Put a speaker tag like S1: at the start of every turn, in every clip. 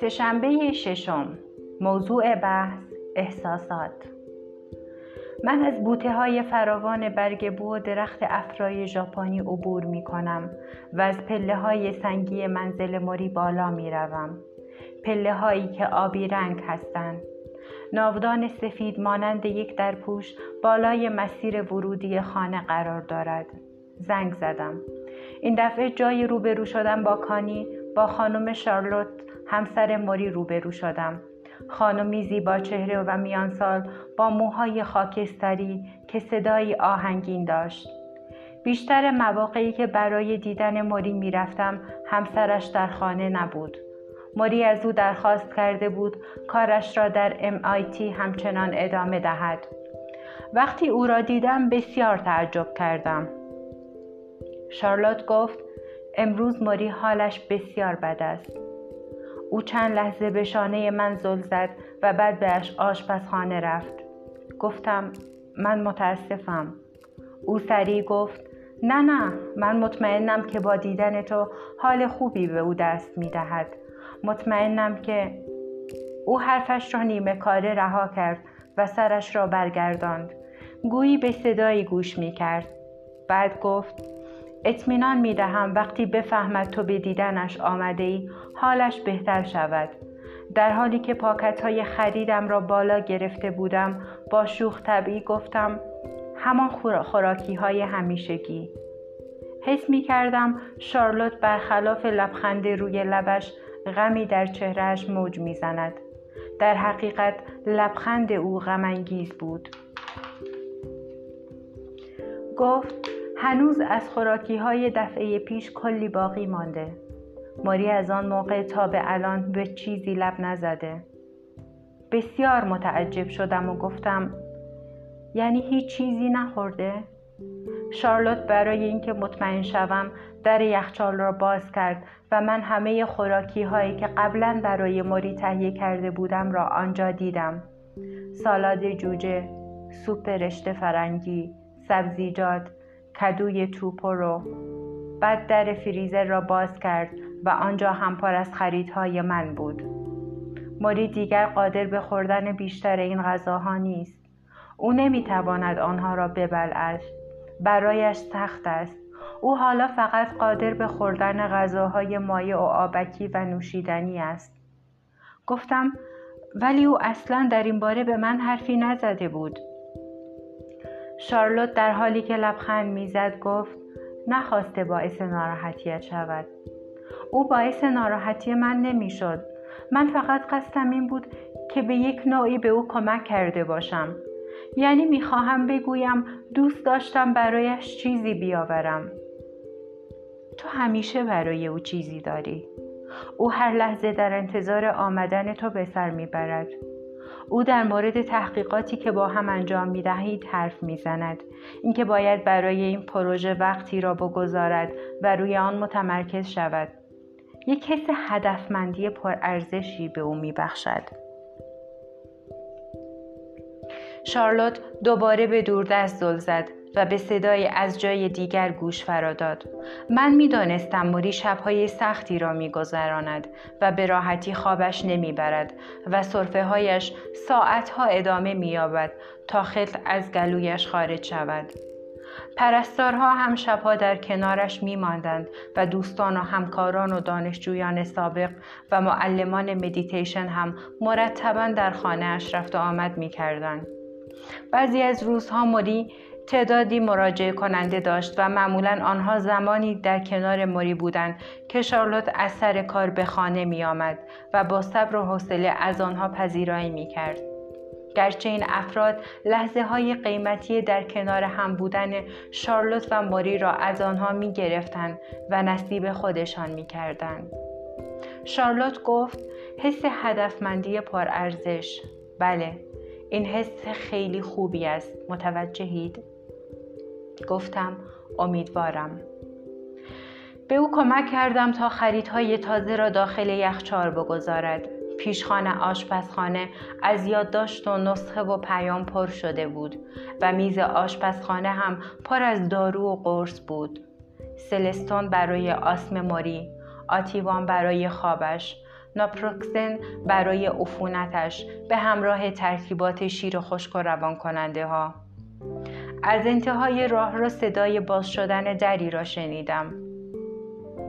S1: سهشنبه ششم موضوع بحث احساسات من از بوته های فراوان برگ بو درخت افرای ژاپنی عبور می کنم و از پله های سنگی منزل مری بالا می روم. پله هایی که آبی رنگ هستند. ناودان سفید مانند یک درپوش بالای مسیر ورودی خانه قرار دارد. زنگ زدم. این دفعه جای روبرو شدن با کانی با خانم شارلوت همسر ماری روبرو شدم. خانمی زیبا چهره و میان سال با موهای خاکستری که صدایی آهنگین داشت. بیشتر مواقعی که برای دیدن ماری می‌رفتم همسرش در خانه نبود. ماری از او درخواست کرده بود کارش را در MIT همچنان ادامه دهد. وقتی او را دیدم بسیار تعجب کردم. شارلوت گفت امروز ماری حالش بسیار بد است. او چند لحظه به شانه من زل زد و بعد بهش آشپزخانه رفت. گفتم من متاسفم. او سریع گفت نه نه من مطمئنم که با دیدن تو حال خوبی به او دست می دهد. مطمئنم که او حرفش را نیمه کاره رها کرد و سرش را برگرداند. گویی به صدایی گوش می کرد. بعد گفت اطمینان می دهم وقتی بفهمد تو به دیدنش آمده ای حالش بهتر شود. در حالی که پاکت های خریدم را بالا گرفته بودم با شوخ طبعی گفتم همان خوراکی های همیشگی. حس می کردم شارلوت برخلاف لبخند روی لبش غمی در چهرهش موج می زند. در حقیقت لبخند او غمانگیز بود. گفت هنوز از خوراکی های دفعه پیش کلی باقی مانده. ماری از آن موقع تا به الان به چیزی لب نزده. بسیار متعجب شدم و گفتم یعنی هیچ چیزی نخورده؟ شارلوت برای اینکه مطمئن شوم در یخچال را باز کرد و من همه خوراکی هایی که قبلا برای ماری تهیه کرده بودم را آنجا دیدم. سالاد جوجه، سوپ رشته فرنگی، سبزیجات، کدوی توپو رو. بعد در فریزر را باز کرد و آنجا هم پر از خریدهای من بود. موری دیگر قادر به خوردن بیشتر این غذاها نیست. او نمی‌تواند آنها را ببلعد. برایش سخت است. او حالا فقط قادر به خوردن غذاهای مایع و آبکی و نوشیدنی است. گفتم ولی او اصلا در این باره به من حرفی نزده بود. شارلوت در حالی که لبخند می‌زد گفت نخواسته باعث ناراحتیت شود. او باعث ناراحتی من نمی‌شد. من فقط قصدم این بود که به یک نوعی به او کمک کرده باشم. یعنی می‌خواهم بگویم دوست داشتم برایش چیزی بیاورم. تو همیشه برای او چیزی داری. او هر لحظه در انتظار آمدن تو به سر می‌برد. او در مورد تحقیقاتی که با هم انجام می دهید حرف می زند. اینکه باید برای این پروژه وقتی را بگذارد و روی آن متمرکز شود. یک حس هدفمندی پرارزشی به او می بخشد. شارلوت دوباره به دوردست زل زد و به صدای از جای دیگر گوش فرا داد من می‌دانستم موری شبهای سختی را میگذراند و به راحتی خوابش نمی‌برد و سرفه هایش ساعتها ادامه مییابد تا خلط از گلویش خارج شود. پرستارها هم شبها در کنارش میماندند و دوستان و همکاران و دانشجویان سابق و معلمان مدیتیشن هم مرتبا در خانه رفت و آمد می‌کردند. بعضی از روزها موری تعدادی مراجعه کننده داشت و معمولا آنها زمانی در کنار موری بودند که شارلوت از سر کار به خانه می آمد و با صبر و حوصله از آنها پذیرایی می کرد. گرچه این افراد لحظه های قیمتی در کنار هم بودن شارلوت و موری را از آنها می گرفتن و نصیب خودشان می کردن. شارلوت گفت حس هدفمندی پرارزش بله این حس خیلی خوبی است متوجهید گفتم امیدوارم. به او کمک کردم تا خریدهای تازه را داخل یخچال بگذارد. پیشخانه آشپزخانه از یادداشت و نسخه و پیام پر شده بود و میز آشپزخانه هم پر از دارو و قرص بود. سلستون برای آسم ماری آتیوان برای خوابش ناپروکسن برای عفونتش به همراه ترکیبات شیر خشک و روان کننده ها از انتهای راه را صدای باز شدن دری را شنیدم.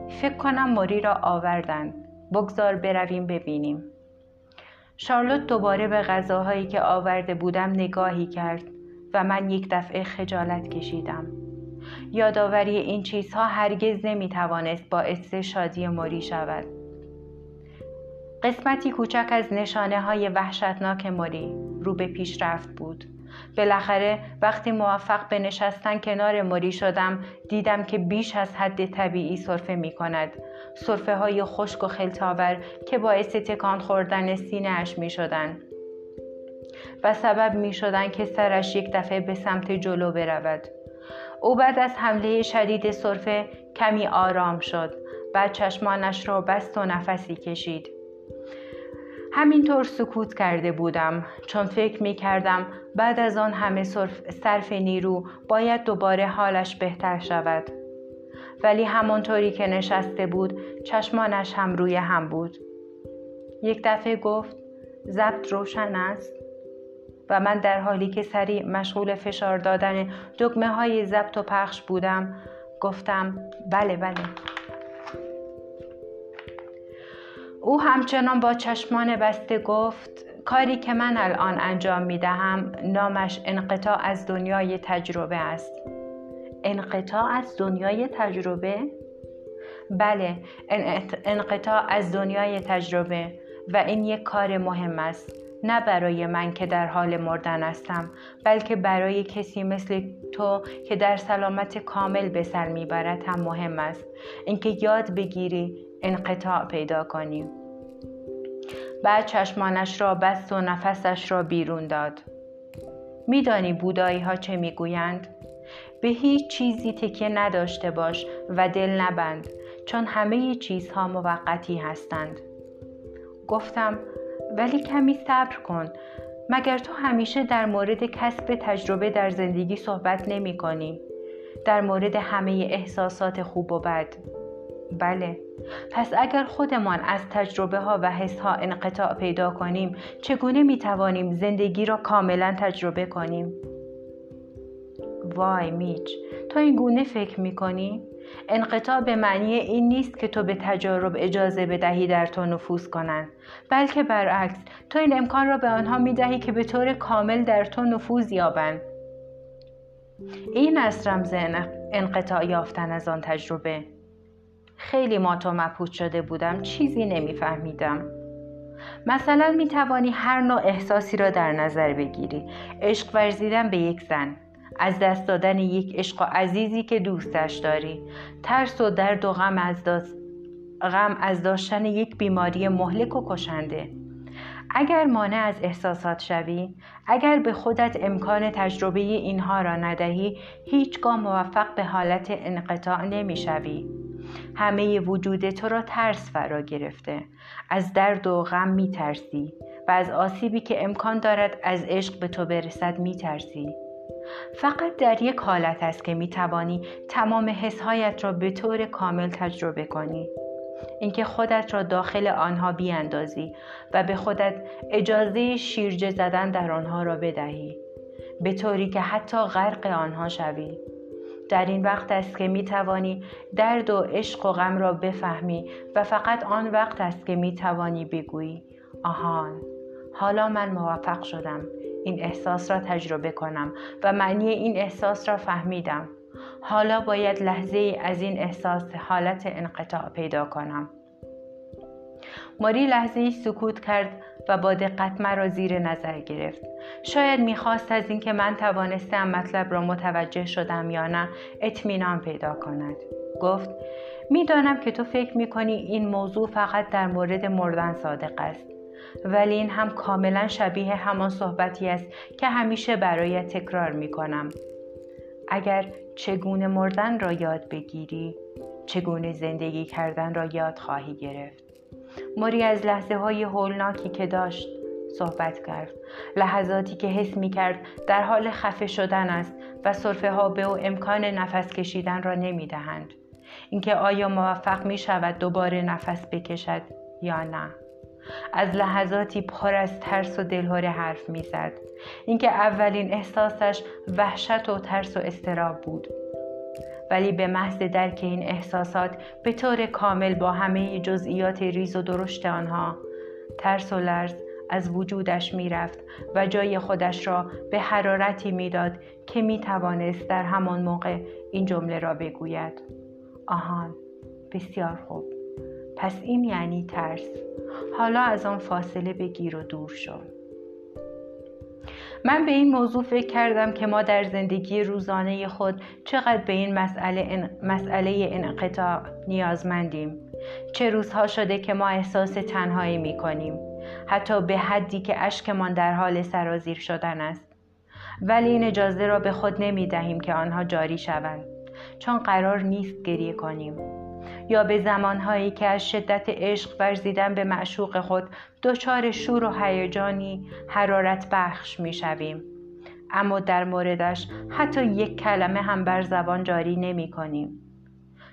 S1: فکر کنم ماری را آوردند بگذار برویم ببینیم. شارلوت دوباره به غذاهایی که آورده بودم نگاهی کرد و من یک دفعه خجالت کشیدم. یادآوری این چیزها هرگز نمی توانست باعث شادی ماری شود. قسمتی کوچک از نشانه های وحشتناک ماری رو به پیشرفت بود. بالاخره وقتی موفق به نشستن کنار مری شدم دیدم که بیش از حد طبیعی صرفه می کند صرفه های خشک و خلطاور که باعث تکان خوردن سینه اش می شدن. و سبب می شدن که سرش یک دفعه به سمت جلو برود. او بعد از حمله شدید صرفه کمی آرام شد بعد چشمانش را بست و نفسی کشید. همینطور سکوت کرده بودم چون فکر می کردم بعد از آن همه صرف نیرو باید دوباره حالش بهتر شود. ولی همانطوری که نشسته بود چشمانش هم روی هم بود. یک دفعه گفت ضبط روشن است؟ و من در حالی که سریع مشغول فشار دادن دکمه های ضبط و پخش بودم گفتم بله بله. او همچنان با چشمان بسته گفت کاری که من الان انجام می دهم نامش انقطاع از دنیای تجربه است انقطاع از دنیای تجربه؟ بله انقطاع از دنیای تجربه و این یک کار مهم است نه برای من که در حال مردن هستم بلکه برای کسی مثل تو که در سلامت کامل به سر می‌برد هم مهم است اینکه یاد بگیری انقطاع پیدا کنی بعد چشمانش را بست و نفسش را بیرون داد. میدانی بودایی ها چه می‌گویند؟ به هیچ چیزی تکیه نداشته باش و دل نبند چون همه چیزها موقتی هستند. گفتم ولی کمی صبر کن. مگر تو همیشه در مورد کسب تجربه در زندگی صحبت نمی کنی؟ در مورد همه احساسات خوب و بد. بله. پس اگر خودمان از تجربه ها و حس ها انقطاع پیدا کنیم چگونه می توانیم زندگی را کاملا تجربه کنیم؟ وای میچ تو این گونه فکر می کنی؟ انقطاع به معنی این نیست که تو به تجارب اجازه بدهی در تو نفوذ کنند بلکه برعکس تو این امکان را به آنها می دهی که به طور کامل در تو نفوذ یابند. این است رمز انقطاع یافتن از آن تجربه. خیلی مات و مبهوت شده بودم چیزی نمیفهمیدم. مثلا می توانی هر نوع احساسی را در نظر بگیری. عشق ورزیدن به یک زن. از دست دادن یک عشق و عزیزی که دوستش داری. ترس و درد و غم از, غم از داشتن یک بیماری مهلک و کشنده. اگر مانع از احساسات شوی اگر به خودت امکان تجربه اینها را ندهی هیچگاه موفق به حالت انقطاع نمی‌شوی. همه وجود تو را ترس فرا گرفته. از درد و غم می ترسی و از آسیبی که امکان دارد از عشق به تو برسد می ترسی فقط در یک حالت است که می توانی تمام حسهایت را به طور کامل تجربه کنی. اینکه خودت را داخل آنها بیاندازی و به خودت اجازه شیرجه زدن در آنها را بدهی. به طوری که حتی غرق آنها شوی. در این وقت است که می توانی درد و عشق و غم را بفهمی و فقط آن وقت است که می توانی بگویی آهان حالا من موفق شدم این احساس را تجربه کنم و معنی این احساس را فهمیدم. حالا باید لحظه از این احساس حالت انقطاع پیدا کنم. ماری لحظه سکوت کرد و با دقت مرا زیر نظر گرفت. شاید می‌خواست از اینکه من توانستم مطلب را متوجه شدم یا نه اطمینان پیدا کند. گفت می‌دانم که تو فکر می‌کنی این موضوع فقط در مورد مردن صادق است. ولی این هم کاملا شبیه همان صحبتی است که همیشه برایت تکرار می کنم. اگر چگونه مردن را یاد بگیری چگونه زندگی کردن را یاد خواهی گرفت؟ موری از لحظه های هولناکی که داشت صحبت کرد. لحظاتی که حس می کرد در حال خفه شدن است و صرفه ها به او امکان نفس کشیدن را نمی دهند اینکه آیا موفق می شود دوباره نفس بکشد یا نه. از لحظاتی پر از ترس و دلهوره حرف می‌زد. اینکه اولین احساسش وحشت و ترس و استراب بود. ولی به محض درک این احساسات به طور کامل با همه جزئیات ریز و درشت آنها ترس و لرز از وجودش می‌رفت و جای خودش را به حرارتی می‌داد که می توانست در همان موقع این جمله را بگوید. آهان بسیار خوب. پس این یعنی ترس. حالا از آن فاصله بگیر و دور شو. من به این موضوع فکر کردم که ما در زندگی روزانه خود چقدر به این مسئله, مسئله انقطاع نیازمندیم. چه روزها شده که ما احساس تنهایی می کنیم حتی به حدی که اشکمان در حال سرازیر شدن است. ولی این اجازه را به خود نمی دهیم که آنها جاری شوند. چون قرار نیست گریه کنیم. یا به زمانهایی که از شدت عشق ورزیدن به معشوق خود دچار شور و هیجانی حرارت بخش می شویم. اما در موردش حتی یک کلمه هم بر زبان جاری نمی کنیم.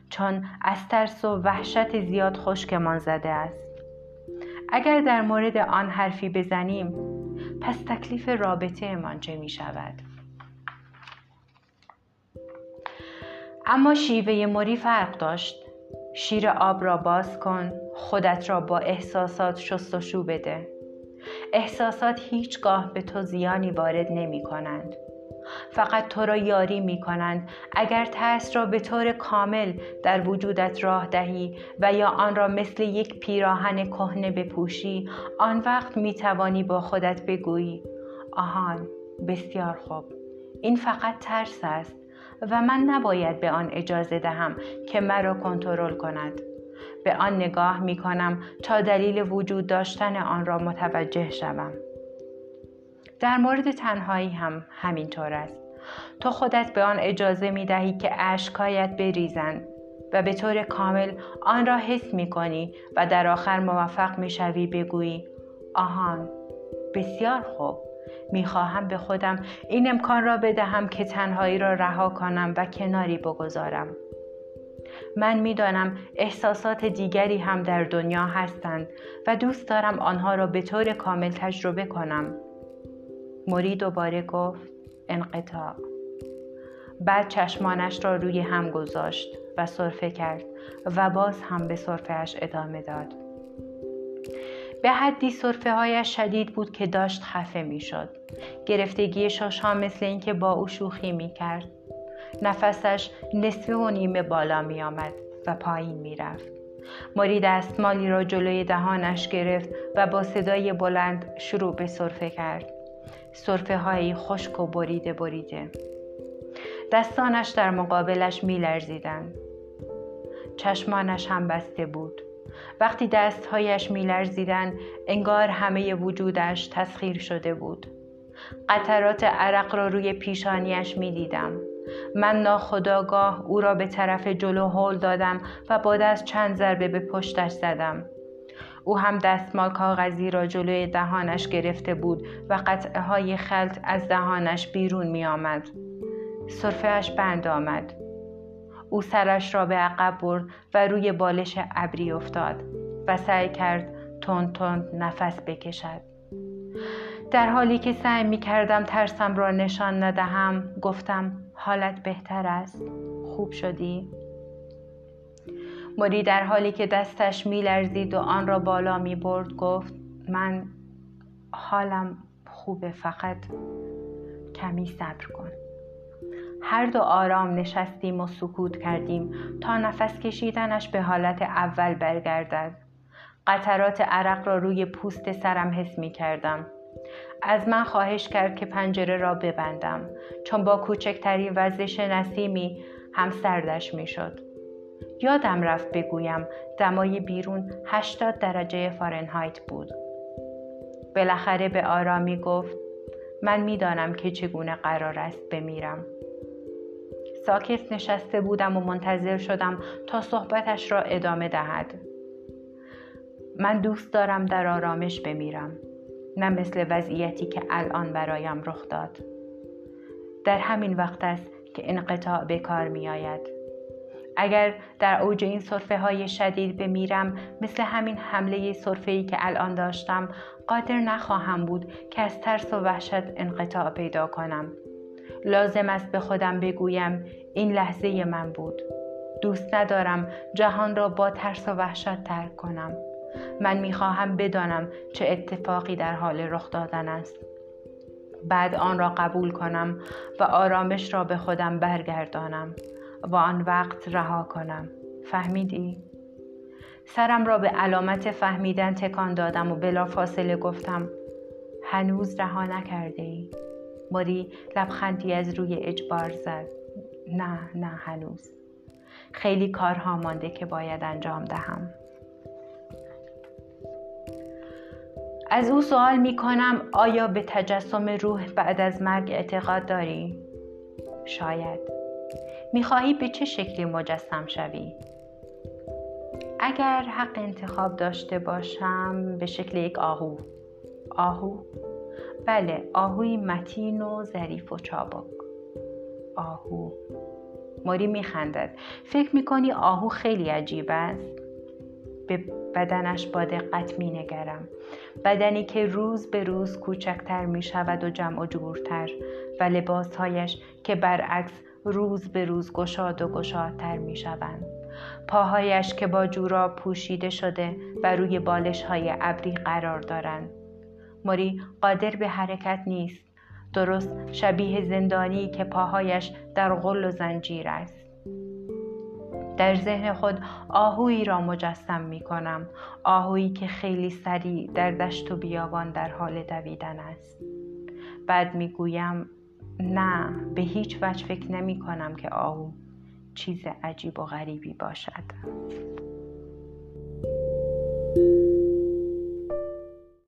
S1: چون از ترس و وحشت زیاد خشکمان زده است. اگر در مورد آن حرفی بزنیم پس تکلیف رابطه امان چه می شود؟ اما شیوه مری فرق داشت شیر آب را باز کن خودت را با احساسات شستشو بده. احساسات هیچگاه به تو زیانی وارد نمی کنند. فقط تو را یاری می کنند. اگر ترس را به طور کامل در وجودت راه دهی و یا آن را مثل یک پیراهن کهنه بپوشی آن وقت می توانی با خودت بگویی آهان بسیار خوب. این فقط ترس است. و من نباید به آن اجازه دهم که مرا کنترل کند. به آن نگاه می کنم تا دلیل وجود داشتن آن را متوجه شوم. در مورد تنهایی هم همینطور است. تو خودت به آن اجازه می دهی که اشکایت بریزند و به طور کامل آن را حس می کنی و در آخر موفق می شوی بگویی آهان بسیار خوب. می‌خواهم به خودم این امکان را بدهم که تنهایی را رها کنم و کناری بگذارم. من می‌دانم احساسات دیگری هم در دنیا هستند و دوست دارم آنها را به طور کامل تجربه کنم. موری دوباره گفت انقطاع. بعد چشمانش را روی هم گذاشت و صرفه کرد و باز هم به صرفهش ادامه داد. به حدی صرفه هایش شدید بود که داشت خفه می شد. گرفتگی شاشا مثل اینکه با او شوخی می کرد. نفسش نصفه و نیمه بالا می آمد و پایین می رفت. ماری دستمالی را جلوی دهانش گرفت و با صدای بلند شروع به صرفه کرد. صرفه هایی خشک و بریده بریده. دستانش در مقابلش می لرزیدن. چشمانش هم بسته بود. وقتی دستهایش میلرزیدند انگار همه وجودش تسخیر شده بود قطرات عرق را روی پیشانیش می‌دیدم من ناخداگاه او را به طرف جلو هل دادم و با دست چند ضربه به پشتش زدم او هم دستمال کاغذی را جلوی دهانش گرفته بود و قطعه های خلط از دهانش بیرون می آمد. صرفهش بند آمد. او سرش را به عقب برد و روی بالش ابری افتاد و سعی کرد تند تند نفس بکشد. در حالی که سعی می کردم ترسم را نشان ندهم گفتم حالت بهتر است. خوب شدی؟ موری در حالی که دستش می لرزید و آن را بالا می برد گفت من حالم خوبه فقط کمی صبر کن. هر دو آرام نشستیم و سکوت کردیم تا نفس کشیدنش به حالت اول برگردد قطرات عرق را روی پوست سرم حس می کردم. از من خواهش کرد که پنجره را ببندم چون با کوچکترین وزش نسیمی هم سردش می شد. یادم رفت بگویم دمای بیرون 80 درجه فارنهایت بود. بالاخره به آرامی گفت من می‌دانم که چگونه قرار است بمیرم. ساکت نشسته بودم و منتظر شدم تا صحبتش را ادامه دهد. من دوست دارم در آرامش بمیرم نه مثل وضعیتی که الان برایم رخ داد. در همین وقت است که انقطاع به کار می آید. اگر در اوج این صرفه های شدید بمیرم مثل همین حمله صرفه ای که الان داشتم قادر نخواهم بود که از ترس و وحشت انقطاع پیدا کنم. لازم است به خودم بگویم این لحظه من بود دوست ندارم جهان را با ترس و وحشت ترک کنم من می‌خواهم بدانم چه اتفاقی در حال رخ دادن است بعد آن را قبول کنم و آرامش را به خودم برگردانم و آن وقت رها کنم فهمیدی؟ سرم را به علامت فهمیدن تکان دادم و بلا فاصله گفتم هنوز رها نکرده ای؟ ماری لبخندی از روی اجبار زد نه نه هنوز خیلی کارها مانده که باید انجام دهم از او سوال می کنم آیا به تجسم روح بعد از مرگ اعتقاد داری؟ شاید می خواهی به چه شکلی مجسم شوی؟ اگر حق انتخاب داشته باشم به شکل یک آهو آهو؟ بله آهوی متین و ظریف و چابک آهو ماری میخندد فکر می‌کنی آهو خیلی عجیب است به بدنش با دقت می نگرم. بدنی که روز به روز کوچکتر می شود و جمع و جورتر و لباسهایش که برعکس روز به روز گشاد و گشادتر می شوند. پاهایش که با جورا پوشیده شده و روی بالش های ابری قرار دارند. ماری قادر به حرکت نیست. درست شبیه زندانی که پاهایش در غل و زنجیر است. در ذهن خود آهویی را مجسم می کنم آهویی که خیلی سریع در دشت و بیابان در حال دویدن است بعد می گویم نه به هیچ وجه فکر نمی کنم که آهو چیز عجیب و غریبی باشد